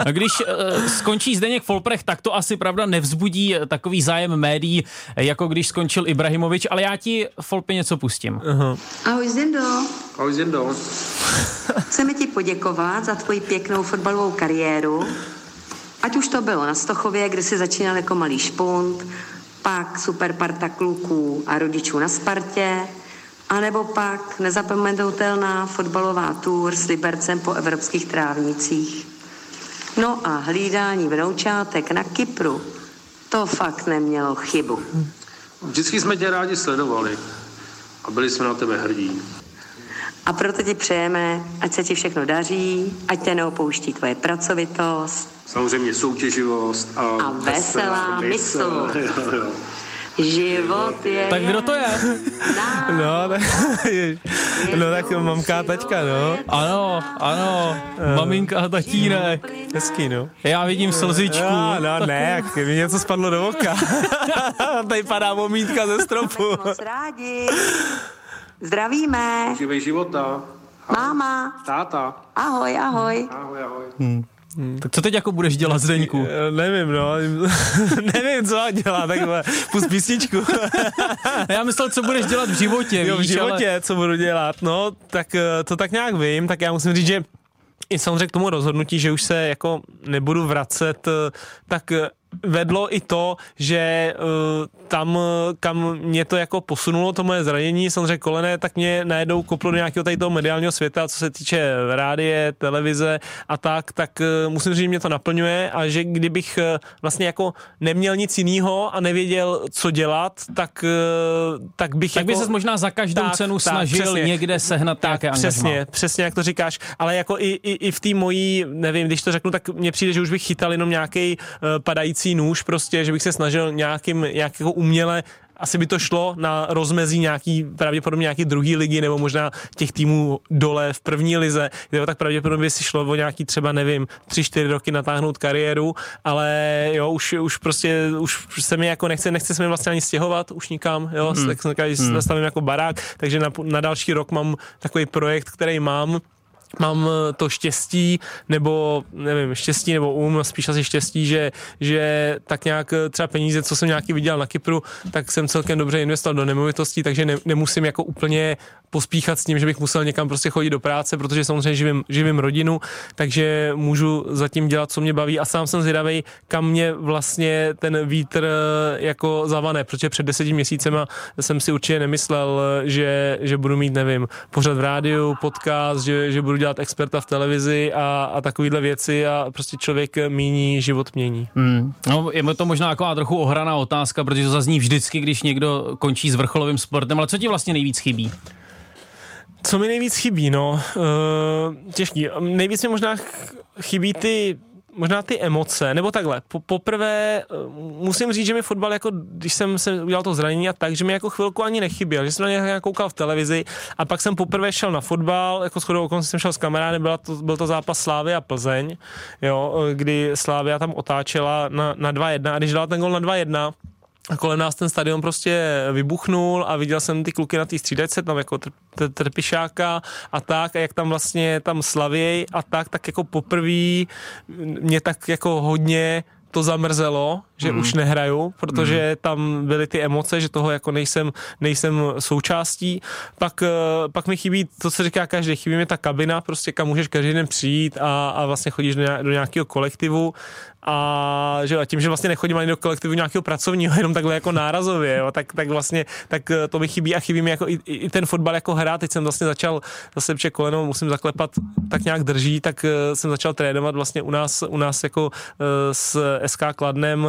A když uh, skončí Zdeněk Folprech, tak to asi pravda nevzbudí takový zájem médií, jako když skončil Ibrahimovič, ale já ti Folpi něco pustím. Ahoj Zendo, Ahoj Zendo. chceme ti poděkovat za tvoji pěknou fotbalovou kariéru. Ať už to bylo na Stochově, kde jsi začínal jako malý špunt, pak super parta kluků a rodičů na Spartě, anebo pak nezapomenutelná fotbalová tour s Libercem po evropských trávnicích. No a hlídání vnoučátek na Kypru, to fakt nemělo chybu. Vždycky jsme tě rádi sledovali a byli jsme na tebe hrdí. A proto ti přejeme, ať se ti všechno daří, ať tě neopouští tvoje pracovitost Samozřejmě soutěživost a, a veselá mysl. Jo, jo. Život je... Tak kdo to je? No, ne, no tak mamka a taťka, no. Ano, ano, maminka a tatínek. Hezký, no. Já vidím slzičku. No, no ne, jak mi něco spadlo do oka. Tady padá momítka ze stropu. Moc rádi. Zdravíme. Živej života. Máma. Táta. Ahoj, ahoj. Ahoj, ahoj. Tak co teď jako budeš dělat, Zdeňku? Eh, Nevím, no. Nevím, co dělat, tak pust písničku. Já myslel, co budeš dělat v životě, jo, v víš, životě, ale... co budu dělat, no, tak eh, to tak nějak vím, tak já musím říct, že i samozřejmě k tomu rozhodnutí, že už se jako nebudu vracet, eh, tak vedlo i to, že uh, tam, eh, kam mě to jako posunulo, to moje zranění, samozřejmě kolené, tak mě najednou koplo do nějakého tady toho mediálního světa, co se týče rádie, televize a tak, tak uh, musím říct, že mě to naplňuje a že kdybych uh, vlastně jako neměl nic jiného a nevěděl, co dělat, tak, uh, tak bych Tak by jako... ses možná za každou Tak, cenu tak, snažil přesně. někde sehnat tak, nějaké přesně, angažmá. přesně jak to říkáš, ale jako i, i, i v té mojí, nevím, když to řeknu, tak mně přijde, že už bych chytal jenom nějaký uh, padající nůž prostě, že bych se snažil nějakým, nějak jako uměle asi by to šlo na rozmezí nějaký, pravděpodobně nějaký druhý ligy, nebo možná těch týmů dole v první lize, jo, tak pravděpodobně by si šlo o nějaký třeba, nevím, tři, čtyři roky natáhnout kariéru, ale jo, už, už prostě, už se mi jako nechce, nechce se mi vlastně ani stěhovat už nikam, jo, hmm. tak že hmm. stavím jako barák, takže na, na další rok mám takový projekt, který mám, mám eh, to štěstí, nebo nevím, štěstí nebo um, spíš asi štěstí, že, že tak nějak eh, třeba peníze, co jsem nějaký viděl na Kypru, tak jsem celkem dobře investoval do nemovitostí, takže ne, nemusím jako úplně pospíchat s tím, že bych musel někam prostě chodit do práce, protože samozřejmě živím, živím rodinu, takže můžu zatím dělat, co mě baví. A sám jsem zvědavý, kam mě vlastně ten vítr eh, jako zavane, protože před deseti měsícema jsem si určitě nemyslel, že, že budu mít, nevím, pořad v rádiu, podcast, že, že budu dělat experta v televizi a, a takovýhle věci a prostě člověk míní, život mění. Hmm. No, je to možná jako trochu ohraná otázka, protože to zazní vždycky, když někdo končí s vrcholovým sportem, ale co ti vlastně nejvíc chybí? Co mi nejvíc chybí, no, uh, těžký. Nejvíc mi možná ch- chybí ty možná ty emoce, nebo takhle. Po, poprvé uh, musím říct, že mi fotbal, jako když jsem se udělal to zranění a tak, že mi jako chvilku ani nechyběl, že jsem na něj koukal v televizi a pak jsem poprvé šel na fotbal, jako shodou okolností jsem šel s kamarádem, byla to, byl to zápas Slávy a Plzeň, jo, kdy Slávia tam otáčela na, na 2-1 a když dala ten gol na 2-1, a kolem nás ten stadion prostě vybuchnul a viděl jsem ty kluky na té střídačce, tam jako tr- tr- trpišáka a tak, a jak tam vlastně tam slavěj a tak, tak jako poprvé mě tak jako hodně to zamrzelo, že mm. už nehraju, protože mm. tam byly ty emoce, že toho jako nejsem, nejsem součástí. Pak, pak mi chybí to, co říká každý, chybí mi ta kabina, prostě kam můžeš každý den přijít a, a vlastně chodíš do, nějak, do nějakého kolektivu a, že, a tím, že vlastně nechodím ani do kolektivu nějakého pracovního, jenom takhle jako nárazově, jo, tak, tak vlastně tak to mi chybí a chybí mi jako i, i ten fotbal jako hrát. Teď jsem vlastně začal, zase protože koleno musím zaklepat, tak nějak drží, tak jsem začal trénovat vlastně u nás, u nás jako s SK Kladnem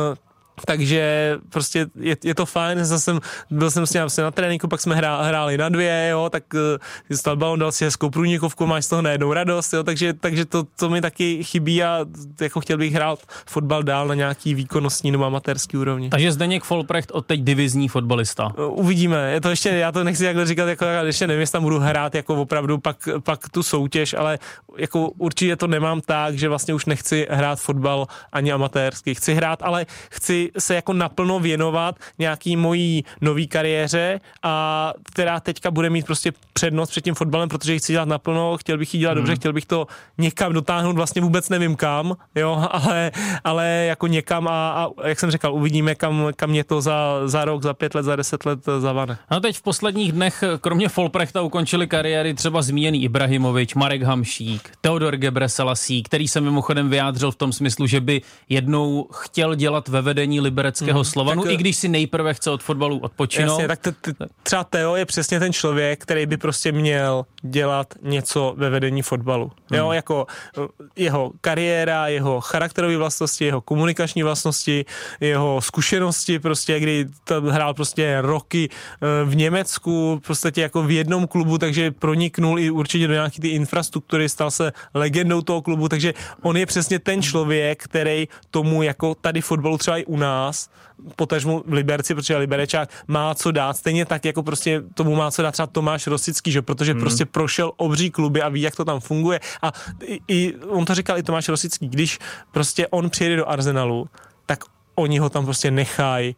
takže prostě je, je to fajn, jsem, byl jsem s ním na tréninku, pak jsme hrá, hráli na dvě, jo, tak uh, stal balon, dal si hezkou průnikovku, máš z toho najednou radost, jo, takže, takže to, to mi taky chybí a jako chtěl bych hrát fotbal dál na nějaký výkonnostní nebo amatérský úrovni. Takže Zdeněk Folprecht od teď divizní fotbalista. Uvidíme, je to ještě, já to nechci jakhle říkat, jako ještě nevím, jestli tam budu hrát jako opravdu pak, pak tu soutěž, ale jako určitě to nemám tak, že vlastně už nechci hrát fotbal ani amatérský. Chci hrát, ale chci se jako naplno věnovat nějaký mojí nový kariéře a která teďka bude mít prostě přednost před tím fotbalem, protože ji chci dělat naplno, chtěl bych ji dělat hmm. dobře, chtěl bych to někam dotáhnout, vlastně vůbec nevím kam, jo, ale, ale jako někam a, a jak jsem říkal, uvidíme, kam, kam mě to za, za rok, za pět let, za deset let zavane. No teď v posledních dnech, kromě Folprechta, ukončili kariéry třeba zmíněný Ibrahimovič, Marek Hamšík, Teodor Gebre Selassie, který se mimochodem vyjádřil v tom smyslu, že by jednou chtěl dělat ve vedení vedení libereckého Mhm. Slovanu, Tak, i když si nejprve chce od fotbalu odpočinout. Jasně, tak t- t- třeba Teo je přesně ten člověk, který by prostě měl dělat něco ve vedení fotbalu. Jo, Hmm. jako uh, jeho kariéra, jeho charakterové vlastnosti, jeho komunikační vlastnosti, jeho zkušenosti, prostě, kdy tam hrál prostě roky uh, v Německu, v podstatě jako v jednom klubu, takže proniknul i určitě do nějaký ty infrastruktury, stal se legendou toho klubu, takže on je přesně ten člověk, který tomu jako tady fotbalu třeba i u nás, potažmu Liberci, protože Liberečák má co dát, stejně tak jako prostě tomu má co dát třeba Tomáš Rosický, že? protože hmm. prostě prošel obří kluby a ví, jak to tam funguje a i, i, on to říkal i Tomáš Rosický, když prostě on přijede do Arsenalu, tak oni ho tam prostě nechají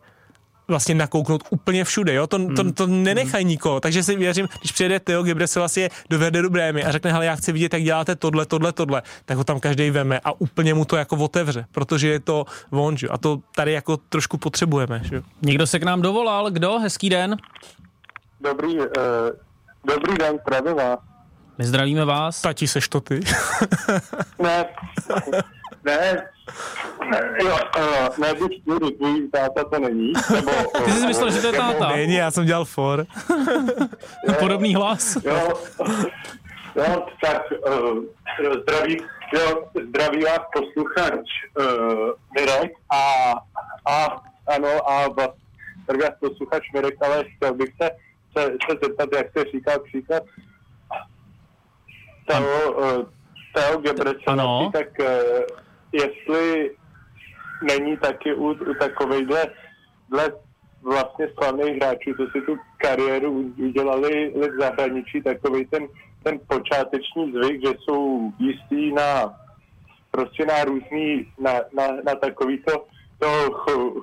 vlastně nakouknout úplně všude, jo? To, to, to nenechají nikoho, takže si věřím, když přijede Theo Gebreselassie do Werderu Brémy a řekne, hele, já chci vidět, jak děláte tohle, tohle, tohle, tak ho tam každý veme a úplně mu to jako otevře, protože je to on, že? jo? a to tady jako trošku potřebujeme, že? jo? Někdo se k nám dovolal, kdo? Hezký den. Dobrý, uh, dobrý den, zdravím vás. My zdravíme vás. Tati seš to ty. Ne, ne, ne, jo, uh, ne, buď tvůj, táta to není, nebo... Ty jsi myslel, že to je táta. Není, já jsem dělal for. Podobný hlas. Jo, jo, tak uh, zdraví, jo, zdraví vás posluchač uh, Mirek a, a ano, a zdraví vás posluchač Mirek, ale chtěl bych se, se, se zeptat, jak se říká příklad Teo, uh, Teo Gebreselassie, tak uh, jestli není taky u, u takovejhle dle vlastně slavných hráčů, co si tu kariéru udělali v zahraničí, takový ten, ten počáteční zvyk, že jsou jistý na prostě na různý, na, na, na takový to, to cho,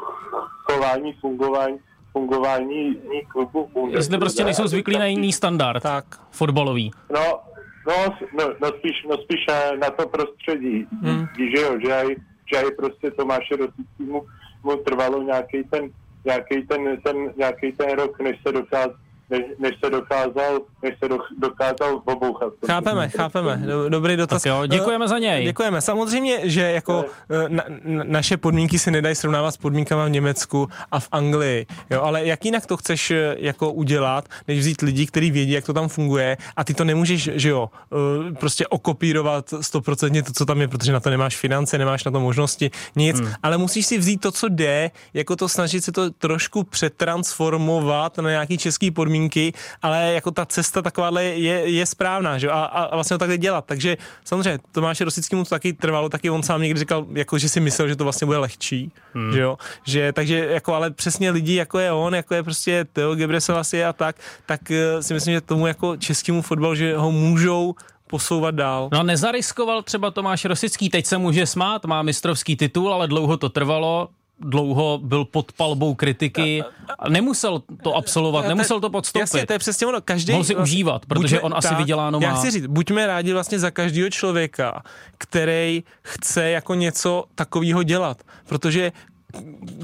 chování, fungování, fungování klubu. Jestli prostě nejsou zvyklí na jiný standard. Tak. Fotbalový. No, no, no, no, spíš, no spíš na to prostředí, hmm. že jo, že aj, že aj prostě Tomáše Rosickýmu mu trvalo nějaký ten, nějaký ten, ten, nějaký ten rok, než se dokázal, než, než se dokázal, než se do, dokázal obouchat. Chápeme, chápeme. Do- Dobrý dotaz. Tak jo, děkujeme za něj. Děkujeme. Samozřejmě, že jako eh, na, na, naše podmínky se nedají srovnávat s podmínkami v Německu a v Anglii. Jo, ale jak jinak to chceš eh, jako udělat, než vzít lidi, kteří vědí, jak to tam funguje a ty to nemůžeš, že jo, eh, prostě okopírovat stoprocentně to, co tam je, protože na to nemáš finance, nemáš na to možnosti, nic, hmm. ale musíš si vzít to, co jde, jako to snažit se to trošku přetransformovat na nějaký český podmínky, ale jako ta cesta takováhle je, je správná, že a, a, a vlastně to takhle dělat. Takže samozřejmě Tomáše Rosickému to taky trvalo, taky on sám někdy říkal, jako, že si myslel, že to vlastně bude lehčí, hmm. že jo, že takže jako, ale přesně lidi, jako je on, jako je prostě Theo Gebreselassie a tak, tak eh, si myslím, že tomu jako českému fotbalu, že ho můžou posouvat dál. No nezariskoval třeba Tomáš Rosický, teď se může smát, má mistrovský titul, ale dlouho to trvalo, dlouho byl pod palbou kritiky a nemusel to absolvovat, nemusel to podstoupit. Jasně, to je přesně ono. Každý Mohl si užívat, protože on asi vyděláno Já má. chci říct, buďme rádi vlastně za každého člověka, který chce jako něco takového dělat, protože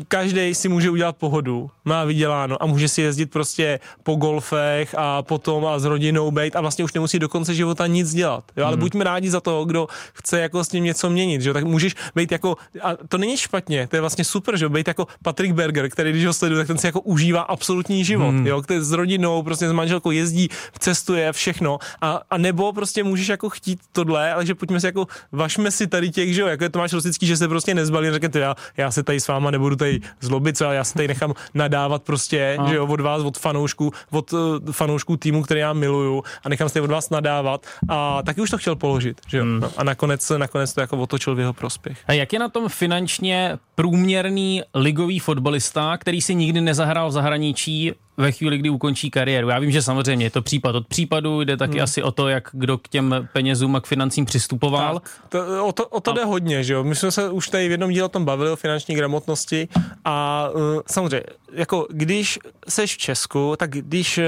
každý si může udělat pohodu, má vyděláno a může si jezdit prostě po golfech a potom a s rodinou bejt a vlastně už nemusí do konce života nic dělat. Jo? Ale Hmm. buďme rádi za toho, kdo chce jako s tím něco měnit. Že? jo? Tak můžeš být jako, a to není špatně, to je vlastně super, že být jako Patrick Berger, který když ho sleduje, tak ten si jako užívá absolutní život. Hmm. Jo? Který s rodinou, prostě s manželkou jezdí, cestuje, všechno. A, a nebo prostě můžeš jako chtít tohle, ale že pojďme si jako, vašme si tady těch, že jo, jako je Tomáš Rosický, že se prostě nezbalí, řekne, já, já se tady s váma nebudu tady zlobit, ale já se tady nechám nadávat prostě, A. že jo, od vás, od fanoušků, od uh, fanoušků týmu, který já miluju a nechám se tady od vás nadávat a taky už to chtěl položit, že jo. Hmm. No, a nakonec, nakonec to jako otočil v jeho prospěch. A jak je na tom finančně průměrný ligový fotbalista, který si nikdy nezahrál v zahraničí ve chvíli, kdy ukončí kariéru? Já vím, že samozřejmě je to případ od případu, jde taky Hmm. asi o to, jak kdo k těm penězům a k financím přistupoval. Tak, to, o to, o to jde hodně, že jo. My jsme se už tady v jednom díle o tom bavili, o finanční gramotnosti a uh, samozřejmě, jako když seš v Česku, tak když uh,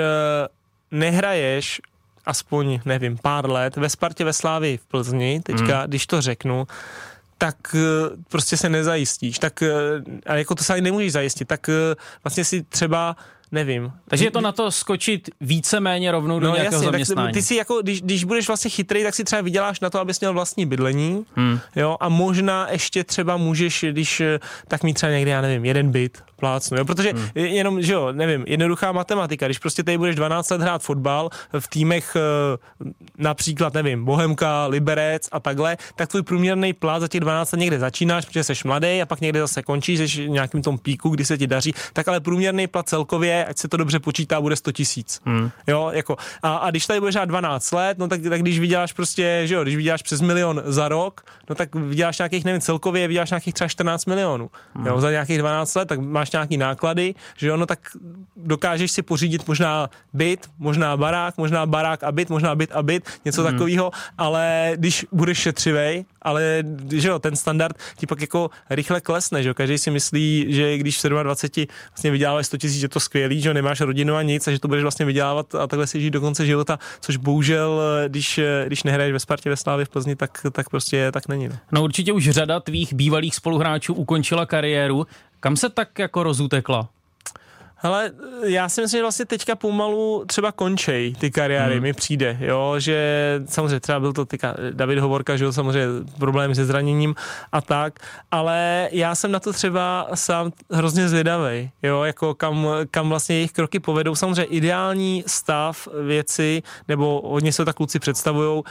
nehraješ aspoň, nevím, pár let ve Spartě ve Slávii v Plzni, teďka, když to řeknu, tak eh, prostě se nezajistíš. Tak, eh, a jako to se ani nemůžeš zajistit, tak eh, vlastně si třeba nevím. Takže je to na to skočit víceméně rovnou do No nějakého jasně, tak zaměstnání. ty si jako, když, když budeš vlastně chytrý, tak si třeba vyděláš na to, abys měl vlastní bydlení, Hmm. jo, a možná ještě třeba můžeš, když eh, tak mít třeba někde, já nevím, jeden byt, plácnu, jo, protože Hmm. je- jenom, že jo, nevím, jednoduchá matematika, když prostě tady budeš 12 let hrát fotbal v týmech eh, například, nevím, Bohemka, Liberec a takhle, tak tvůj průměrný plat za těch 12 let někde začínáš, protože jsi mladý a pak někde zase končíš, jsi v nějakým tom píku, kdy se ti daří, tak ale průměrný plat celkově, ať se to dobře počítá, bude 100 tisíc. Hmm. Jo, jako, a, a když tady budeš hrát 12 let, no tak, tak když vyděláš prostě, že jo, když vyděláš přes milion za rok, no tak vyděláš nějakých, nevím, celkově vyděláš nějakých třeba 14 milionů, Hmm. jo, za nějakých 12 let, tak máš nějaký náklady, že jo, no tak dokážeš si pořídit možná byt, možná barák, možná barák a byt, možná byt a byt, něco Hmm. takového, ale když budeš šetřivej, ale že jo, ten standard ti pak jako rychle klesne, že jo, každý si myslí, že když v 27 vlastně vyděláváš 100 tisíc, že to skvělý, že jo, nemáš rodinu a nic a že to budeš vlastně vydělávat a takhle si žít do konce života, což bohužel, když, když nehraješ ve Spartě, ve Slávě, v Plzni, tak, tak prostě tak není. No. No určitě už řada tvých bývalých spoluhráčů ukončila kariéru. Kam se tak jako rozutekla? Ale já si myslím, že vlastně teďka pomalu třeba končej ty kariéry, hmm. mi přijde, jo, že samozřejmě třeba byl to tyka David Hovorka, že jo, samozřejmě problém se zraněním a tak, ale já jsem na to třeba sám hrozně zvědavý, jo, jako kam, kam vlastně jejich kroky povedou. Samozřejmě ideální stav věci, nebo hodně se to tak kluci představují,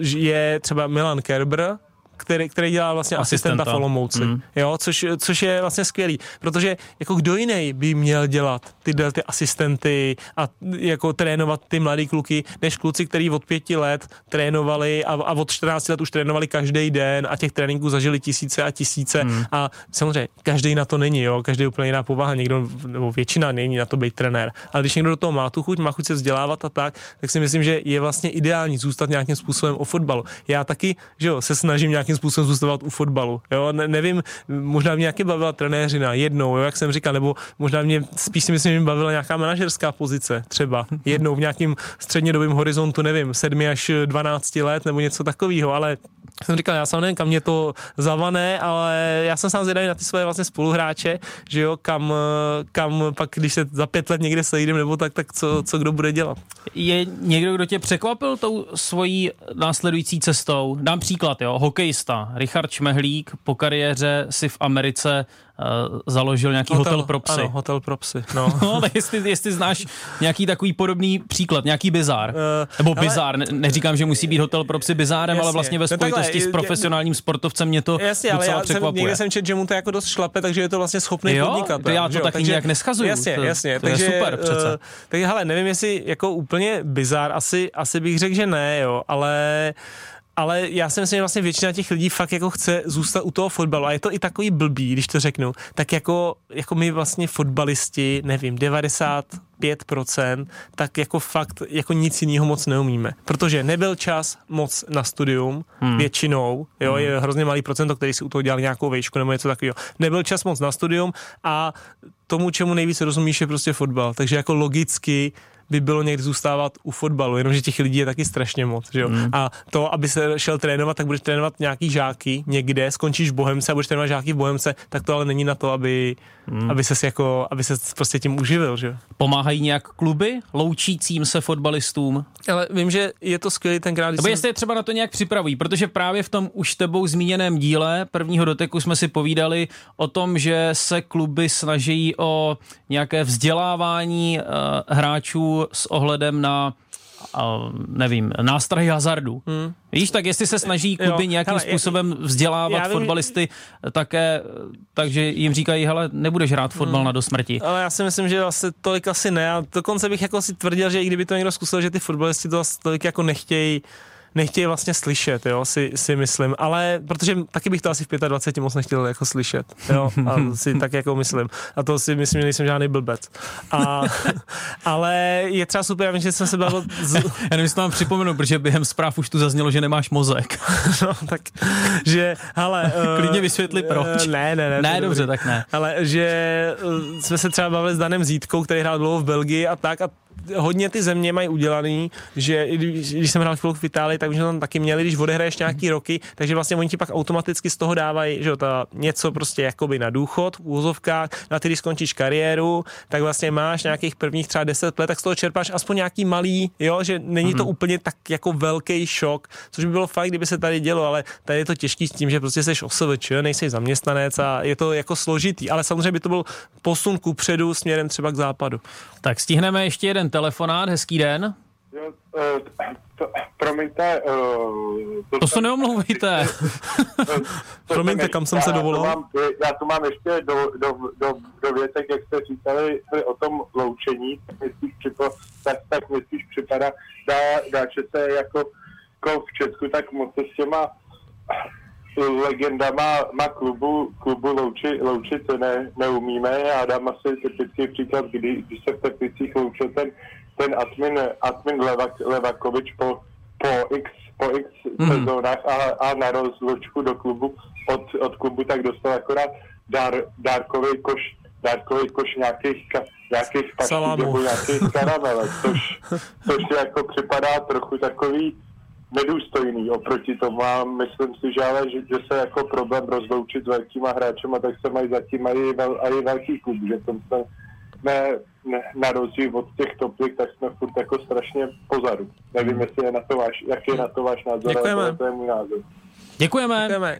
je třeba Milan Kerber, který, který dělá vlastně asistenta, Asistenta. v Olomouci, Mm. jo, což, což je vlastně skvělý, protože jako kdo jiný by měl dělat tyhle ty asistenty a jako trénovat ty mladý kluky, než kluci, kteří od pěti let trénovali a, a od 14 let už trénovali každý den a těch tréninků zažili tisíce a tisíce Mm. a samozřejmě každý na to není, jo, každý úplně jiná povaha, někdo, nebo většina není na to být trenér, ale když někdo do toho má tu chuť, má chuť se vzdělávat a tak, tak si myslím, že je vlastně ideální zůstat nějakým způsobem o fotbalu. Já taky, že jo, se snažím nějakým způsobem zůstávat u fotbalu. Jo? Ne, nevím, možná mě nějaký bavila trenéřina jednou, jo, jak jsem říkal, nebo možná mě spíš si myslím, že mě bavila nějaká manažerská pozice, třeba jednou v nějakým střednědobém horizontu, nevím, 7 až 12 let nebo něco takového, ale jsem říkal, já sám nevím, kam mě to zavané, ale já jsem sám zvědavý na ty svoje vlastně spoluhráče, že jo, kam, kam pak, když se za pět let někde sejdem nebo tak, tak co, co kdo bude dělat. Je někdo, kdo tě překvapil tou svojí následující cestou? Dám příklad, jo, hokejista Richard Šmehlík po kariéře si v Americe založil nějaký hotel, hotel pro psy. Ano, hotel pro psy, no. no tak jestli, jestli znáš nějaký takový podobný příklad, nějaký bizár. Uh, Nebo ale- bizár, ne, neříkám, že musí být hotel pro psy bizárem, ale Jasně. vlastně ve No takhle, spojitosti s je- profesionálním sportovcem mě to Jasně, ale docela já jsem, překvapuje. někde jsem čet, že mu to jako dost šlape, takže je to vlastně schopný Jo? podnikat. To já to taky nějak neschazuju. Jasně, To- jasně. to je takže, super přece. Uh, takže hele, nevím, jestli jako úplně bizár, asi, asi bych řekl, že ne, jo, ale ale já si myslím, že vlastně většina těch lidí fakt jako chce zůstat u toho fotbalu a je to i takový blbý, když to řeknu, tak jako, jako my vlastně fotbalisti, nevím, 95%, tak jako fakt jako nic jiného moc neumíme, protože nebyl čas moc na studium, hmm. většinou, jo, hmm. je hrozně malý procento, který si u toho dělal nějakou vejšku nebo něco takového. Nebyl čas moc na studium a tomu, čemu nejvíc rozumíš, je prostě fotbal, takže jako logicky by bylo někdy zůstávat u fotbalu, jenomže těch lidí je taky strašně moc, že jo. Hmm. A to, aby se šel trénovat, tak budeš trénovat nějaký žáky někde, skončíš v Bohemce a budeš trénovat žáky v Bohemce, tak to ale není na to, aby, hmm. aby ses jako, aby se prostě tím uživil, že jo. Pomáhají nějak kluby loučícím se fotbalistům? Ale vím, že je to skvělý tenkrát, Nebo jestli je třeba na to nějak připravují, protože právě v tom už tebou zmíněném díle prvního doteku jsme si povídali o tom, že se kluby snaží o nějaké vzdělávání uh, hráčů s ohledem na nevím, nástrahy hazardu. Hmm. Víš, tak jestli se snaží kluby Jo, nějakým hele, způsobem vzdělávat vím, fotbalisty také, takže jim říkají, hele, nebudeš hrát fotbal Hmm. na dosmrti. Ale já si myslím, že vlastně tolik asi ne. A dokonce bych jako si tvrdil, že i kdyby to někdo zkusil, že ty fotbalisti to asi tolik jako nechtějí nechtějí vlastně slyšet, jo, si, si myslím, ale protože taky bych to asi v 25 moc nechtěl jako slyšet, jo, a si tak jako myslím. A to si myslím, že nejsem žádný blbec. A, ale je třeba super, já vím, že jsem se bavil z... Já nevím, jestli to mám připomenu, protože během zpráv už tu zaznělo, že nemáš mozek. no, tak, že, hele... Klidně vysvětli proč. Ne, ne, ne. Ne, dobře, dobrý. tak ne. Ale že eh, jsme se třeba bavili s Danem Zítkou, který hrál dlouho v Belgii a tak a hodně ty země mají udělaný, že když, když jsem hrál chvilku v Itálii, tak už tam taky měli, když odehraješ nějaký roky, takže vlastně oni ti pak automaticky z toho dávají, že jo, ta něco prostě jakoby na důchod v úzovkách, na ty, když skončíš kariéru, tak vlastně máš nějakých prvních třeba 10 let, tak z toho čerpáš aspoň nějaký malý, jo, že není to Mhm. úplně tak jako velký šok, což by bylo fajn, kdyby se tady dělo, ale tady je to těžký s tím, že prostě jsi OSVČ, nejsi zaměstnanec a je to jako složitý, ale samozřejmě by to byl posun ku předu směrem třeba k západu. Tak stihneme ještě jeden telefonát, hezký den. Jo, eh, to, promiňte, uh, To se neomlouvejte. Promiňte, kam jsem se dovolal? Já tu mám, já tu mám ještě do, do, do, do větek, jak jste říkali o tom loučení, tak mi spíš, připo, tak, tak mi spíš připadá, dá, dá že se jako, jako v Česku tak moc se s těma legendama má klubu, klubu louči, loučit ne, neumíme. Já dám asi typický příklad, kdy, když se v Teplicích loučil ten, ten admin, admin Levak, Levakovič po, po x, po x mm. sezónách a, a na rozlučku do klubu od, od klubu tak dostal akorát dár, dárkový koš, dárkový koš nějakých, nějakých paští nebo nějakých karamelek, což, což jako připadá trochu takový nedůstojný oproti tomu a myslím si, že ale, že, že se jako problém rozloučit s velkýma hráčema, tak se mají zatím mají vel, a i velký klub, že tom jsme ne, ne, na rozdíl od těch toplik, tak jsme furt jako strašně pozadu. Nevím, jestli je na to váš, jaký je na to váš názor, Děkujeme. ale to je můj názor. Děkujeme. Děkujeme.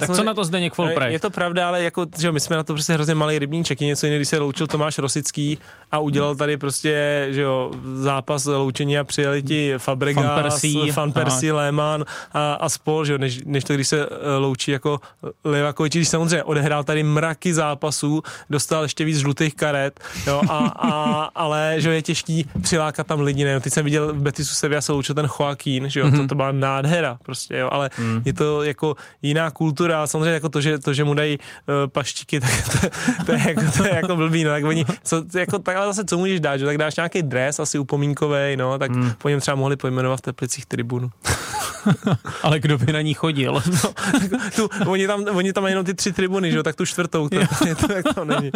Tak co na to Zdeněk Folprej? Je to pravda, ale jako, že my jsme na to prostě hrozně malý rybníček. Je něco jiného, když se loučil Tomáš Rosický a udělal tady prostě, že jo, zápas loučení a přijeli ti Fabregas, Van Persie. Van Persie, Lehmann a, a spol, že jo, než, než to, když se eh, loučí jako Levakovič, když samozřejmě odehrál tady mraky zápasů, dostal ještě víc žlutých karet, jo, a, a, ale, že jo, je těžký přilákat tam lidi, ne? Teď jsem viděl v Betisu Sevilla se loučil ten Joaquín, že jo, to, to byla nádhera prostě, jo, ale je to jako jiná kultura, a samozřejmě jako to, že, to, že mu dají uh, paštiky, tak to, to, je jako, to je jako blbý, no, tak oni, co, jako, tak ale zase co můžeš dát, že tak dáš nějaký dres, asi upomínkový, no, tak po něm třeba mohli pojmenovat v Teplicích tribunu. Ale kdo by na ní chodil? tu, oni, tam, oni tam mají jenom ty tři tribuny, že tak tu čtvrtou, to, to, jak to není.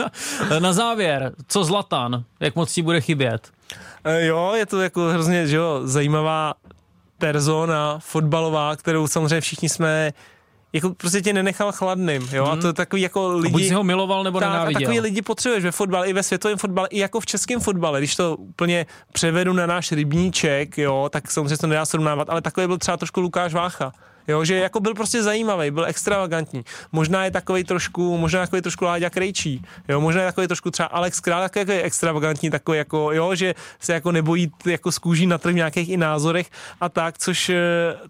Na závěr, co Zlatan? Jak moc ti bude chybět? E, Jo, je to jako hrozně, že jo, zajímavá persona fotbalová, kterou samozřejmě všichni jsme jako prostě tě nenechal chladným, jo, a to je takový jako lidi... Buď jsi ho miloval nebo tak, a nenáviděl. takový lidi potřebuješ ve fotbale, i ve světovém fotbale, i jako v českém fotbale, když to úplně převedu na náš rybníček, jo, tak samozřejmě to nedá srovnávat, ale takový byl třeba trošku Lukáš Vácha. Jo, že jako byl prostě zajímavý, byl extravagantní. Možná je takový trošku, možná takový trošku Láďa Krejčí, jo, možná je takový trošku třeba Alex Král, takový jako je extravagantní, takový jako, jo, že se jako nebojí jako z kůží na trh nějakých i názorech a tak, což, eh,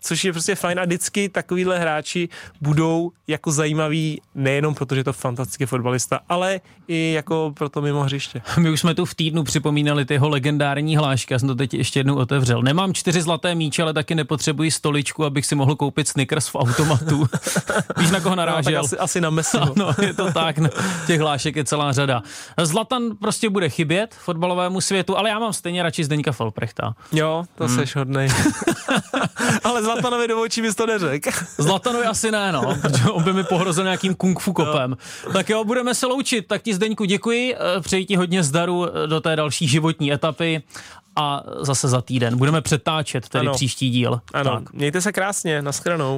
což je prostě fajn a vždycky takovýhle hráči budou jako zajímaví nejenom proto, že je to fantastický fotbalista, ale i jako pro to mimo hřiště. My už jsme tu v týdnu připomínali tyho legendární hlášky, já jsem to teď ještě jednou otevřel. Nemám čtyři zlaté míče, ale taky nepotřebuji stoličku, abych si mohl koupit Snickers v automatu. Víš, na koho No, narážel? asi, asi na Messi. No, je to tak, no. těch hlášek je celá řada. Zlatan prostě bude chybět fotbalovému světu, ale já mám stejně radši Zdeňka Folprechta. Jo, to hmm. seš hodnej. ale Zlatanovi do očí bys to neřekl. Zlatanovi asi ne, no, protože on by mi pohrozil nějakým kung fu kopem. Tak jo, budeme se loučit, tak ti Zdeňku děkuji, eh, přeji ti hodně zdaru eh, do té další životní etapy a zase za týden budeme přetáčet tedy Ano. příští díl. Ano, Tak. mějte se krásně, nashledanou.